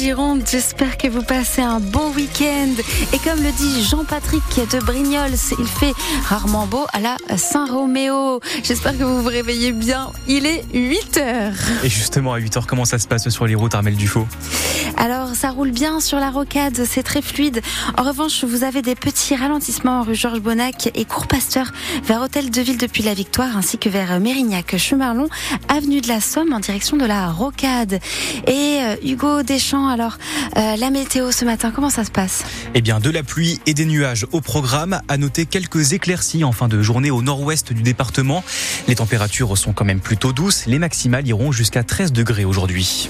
Gironde, j'espère que vous passez un bon week-end. Et comme le dit Jean-Patrick de Brignols, il fait rarement beau à la Saint-Roméo. J'espère que vous vous réveillez bien. Il est 8 heures. Et justement, à 8 heures, comment ça se passe sur les routes, Armel Dufaux? Alors, ça roule bien sur la rocade, c'est très fluide. En revanche, vous avez des petits ralentissements rue Georges Bonnac et Cours Pasteur vers Hôtel de Ville depuis la Victoire, ainsi que vers Mérignac, chemin long, avenue de la Somme en direction de la rocade. Et euh, Hugo Deschamps alors, euh, la météo ce matin, comment ça se passe? Eh bien, de la pluie et des nuages au programme. À noter quelques éclaircies en fin de journée au nord-ouest du département. Les températures sont quand même plutôt douces. Les maximales iront jusqu'à 13 degrés aujourd'hui.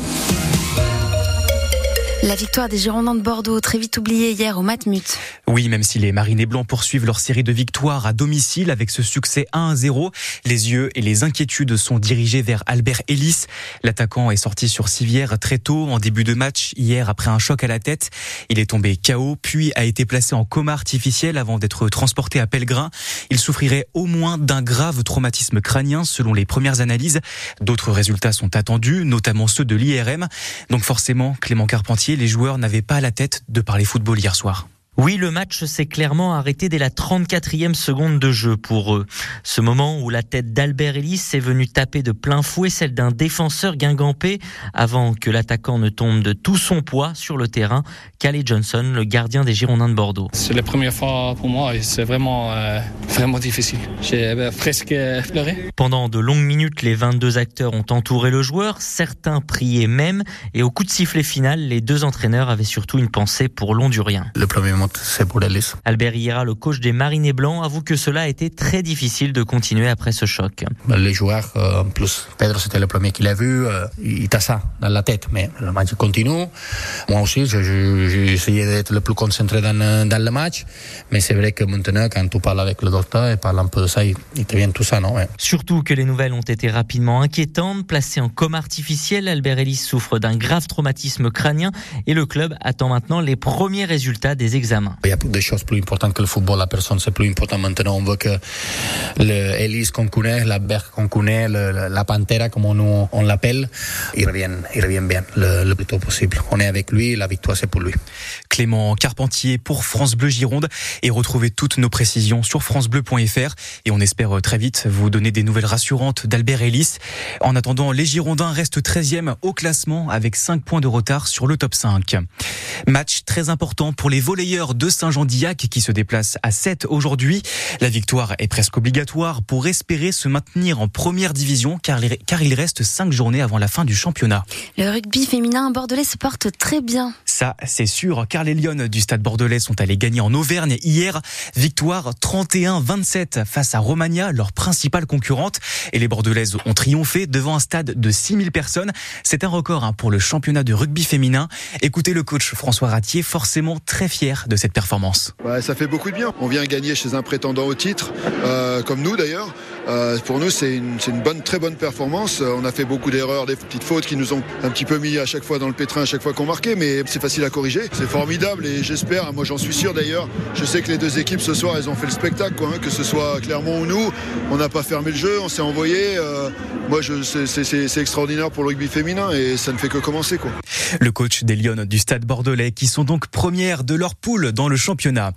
La victoire des Girondins de Bordeaux, très vite oubliée hier au Matmut. Oui, même si les Marinés Blancs poursuivent leur série de victoires à domicile avec ce succès 1-0, les yeux et les inquiétudes sont dirigés vers Albert Ellis. L'attaquant est sorti sur civière très tôt en début de match hier après un choc à la tête. Il est tombé KO puis a été placé en coma artificiel avant d'être transporté à Pellegrin. Il souffrirait au moins d'un grave traumatisme crânien selon les premières analyses. D'autres résultats sont attendus, notamment ceux de l'IRM. Donc forcément, Clément Carpentier les joueurs n'avaient pas la tête de parler football hier soir. Oui, le match s'est clairement arrêté dès la 34e seconde de jeu pour eux. Ce moment où la tête d'Albert Ellis est venue taper de plein fouet celle d'un défenseur guingampé avant que l'attaquant ne tombe de tout son poids sur le terrain. Calais Johnson, le gardien des Girondins de Bordeaux. C'est la première fois pour moi et c'est vraiment, euh, vraiment difficile. J'ai euh, presque pleuré. Pendant de longues minutes, les 22 acteurs ont entouré le joueur. Certains priaient même. Et au coup de sifflet final, les deux entraîneurs avaient surtout une pensée pour l'Hondurien. Le premier c'est pour Albert Hira, le coach des Marinés Blancs, avoue que cela a été très difficile de continuer après ce choc. Les joueurs, euh, en plus, Pedro c'était le premier qui l'a vu, euh, il a ça dans la tête, mais le match continue. Moi aussi, j'ai essayé d'être le plus concentré dans, dans le match, mais c'est vrai que maintenant, quand tu parles avec le docteur et parles un peu de ça, il, te vient tout ça, non Surtout que les nouvelles ont été rapidement inquiétantes. Placé en coma artificiel, Albert Ellis souffre d'un grave traumatisme crânien et le club attend maintenant les premiers résultats des examens. Il y a des choses plus importantes que le football. La personne, c'est plus important maintenant. On veut que l'Elise qu'on connaît, la Berg qu'on connaît, la Pantera, comme on, on l'appelle, il revienne, il revienne bien le, plus tôt possible. On est avec lui, la victoire, c'est pour lui. Clément Carpentier pour France Bleu Gironde et retrouvez toutes nos précisions sur francebleu.fr et on espère très vite vous donner des nouvelles rassurantes d'Albert Ellis. En attendant, les Girondins restent 13e au classement avec 5 points de retard sur le top 5. Match très important pour les volleyeurs de Saint-Jean-d'Illac qui se déplace à 7 aujourd'hui. La victoire est presque obligatoire pour espérer se maintenir en première division car, il reste 5 journées avant la fin du championnat. Le rugby féminin bordelais se porte très bien. Ça, c'est sûr, car les Lyonnes du stade bordelais sont allés gagner en Auvergne hier. Victoire 31-27 face à Romagna, leur principale concurrente. Et les bordelaises ont triomphé devant un stade de 6000 personnes. C'est un record hein, pour le championnat de rugby féminin. Écoutez le coach François Ratier, forcément très fier de cette performance Ça fait beaucoup de bien. On vient gagner chez un prétendant au titre, euh, comme nous d'ailleurs. Euh, pour nous, c'est une, bonne, très bonne performance. Euh, on a fait beaucoup d'erreurs, des petites fautes qui nous ont un petit peu mis à chaque fois dans le pétrin, à chaque fois qu'on marquait, mais c'est facile à corriger. C'est formidable et j'espère, moi j'en suis sûr d'ailleurs, je sais que les deux équipes ce soir, elles ont fait le spectacle, hein, que ce soit Clermont ou nous. On n'a pas fermé le jeu, on s'est envoyé. Euh, moi, c'est extraordinaire pour le rugby féminin et ça ne fait que commencer. Le coach des Lyonnes du Stade Bordelais, qui sont donc premières de leur poule dans le championnat.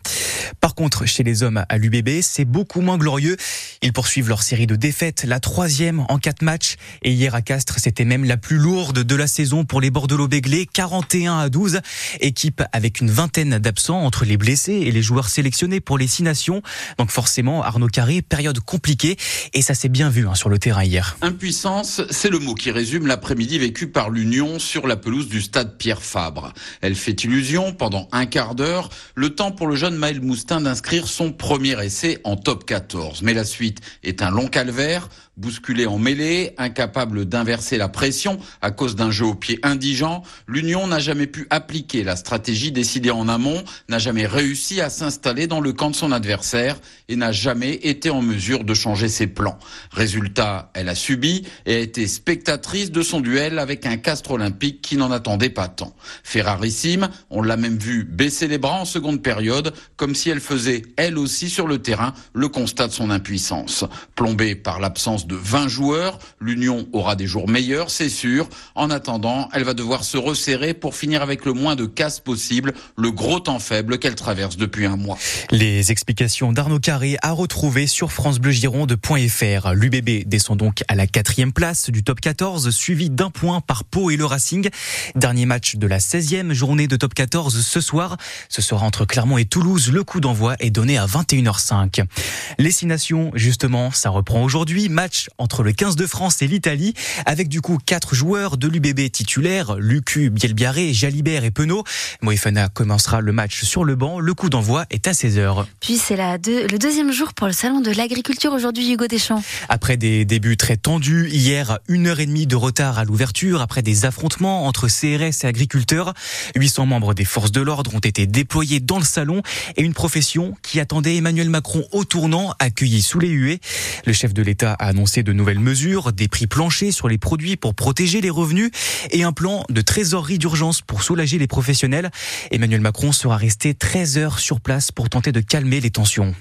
Par contre, chez les hommes à l'UBB, c'est beaucoup moins glorieux. Ils poursuivent leur série de défaites, la troisième en quatre matchs. Et hier à Castres, c'était même la plus lourde de la saison pour les Bordelot-Béglés, 41 à 12. Équipe avec une vingtaine d'absents entre les blessés et les joueurs sélectionnés pour les six nations. Donc forcément, Arnaud Carré, période compliquée. Et ça s'est bien vu hein, sur le terrain hier. Impuissance, c'est le mot qui résume l'après-midi vécu par l'Union sur la pelouse du stade Pierre Fabre. Elle fait illusion pendant un quart d'heure, le temps pour le jeune Maël Moustin d'inscrire son premier essai en top 14. Mais la suite est un long calvaire, bousculé en mêlée, incapable d'inverser la pression à cause d'un jeu au pied indigent, l'Union n'a jamais pu appliquer la stratégie décidée en amont, n'a jamais réussi à s'installer dans le camp de son adversaire et n'a jamais été en mesure de changer ses plans. Résultat, elle a subi et a été spectatrice de son duel avec un castre olympique qui n'en attendait pas tant. Ferrarissime, on l'a même vu baisser les bras en seconde période, comme si elle faisait elle aussi sur le terrain le constat de son impuissance. Plombée par l'absence de 20 joueurs, l'Union aura des jours meilleurs, c'est sûr. En attendant, elle va devoir se resserrer pour finir avec le moins de casse possible, le gros temps faible qu'elle traverse depuis un mois. Les explications d'Arnaud Carré à retrouver sur francebleugironde.fr. L'UBB descend donc à la quatrième place du top 14, suivi d'un point par Pau et le Racing. Dernier match de la 16e journée de top 14 ce soir. Ce sera entre Clermont et Toulouse. Le coup d'envoi est donné à 21h05. Les six nations, justement, ça reprend aujourd'hui. Match entre le 15 de France et l'Italie, avec du coup quatre joueurs de l'UBB titulaires, Lucu, Bielbiaré, Jalibert et Penaud. Moefana commencera le match sur le banc. Le coup d'envoi est à 16h. Puis c'est le deuxième jour pour le salon de l'agriculture aujourd'hui, Hugo Deschamps. Après des débuts très tendus, hier, une heure et demie de retard à l'ouverture, après des affrontements entre CRS et agriculteurs, 800 membres des forces de l'ordre ont été déployés dans le salon et une profession qui attendait Emmanuel Macron au tournant, accueilli sous les huées. Le chef de l'État a annoncé de nouvelles mesures, des prix planchers sur les produits pour protéger les revenus et un plan de trésorerie d'urgence pour soulager les professionnels. Emmanuel Macron sera resté 13 heures sur place pour tenter de calmer les tensions.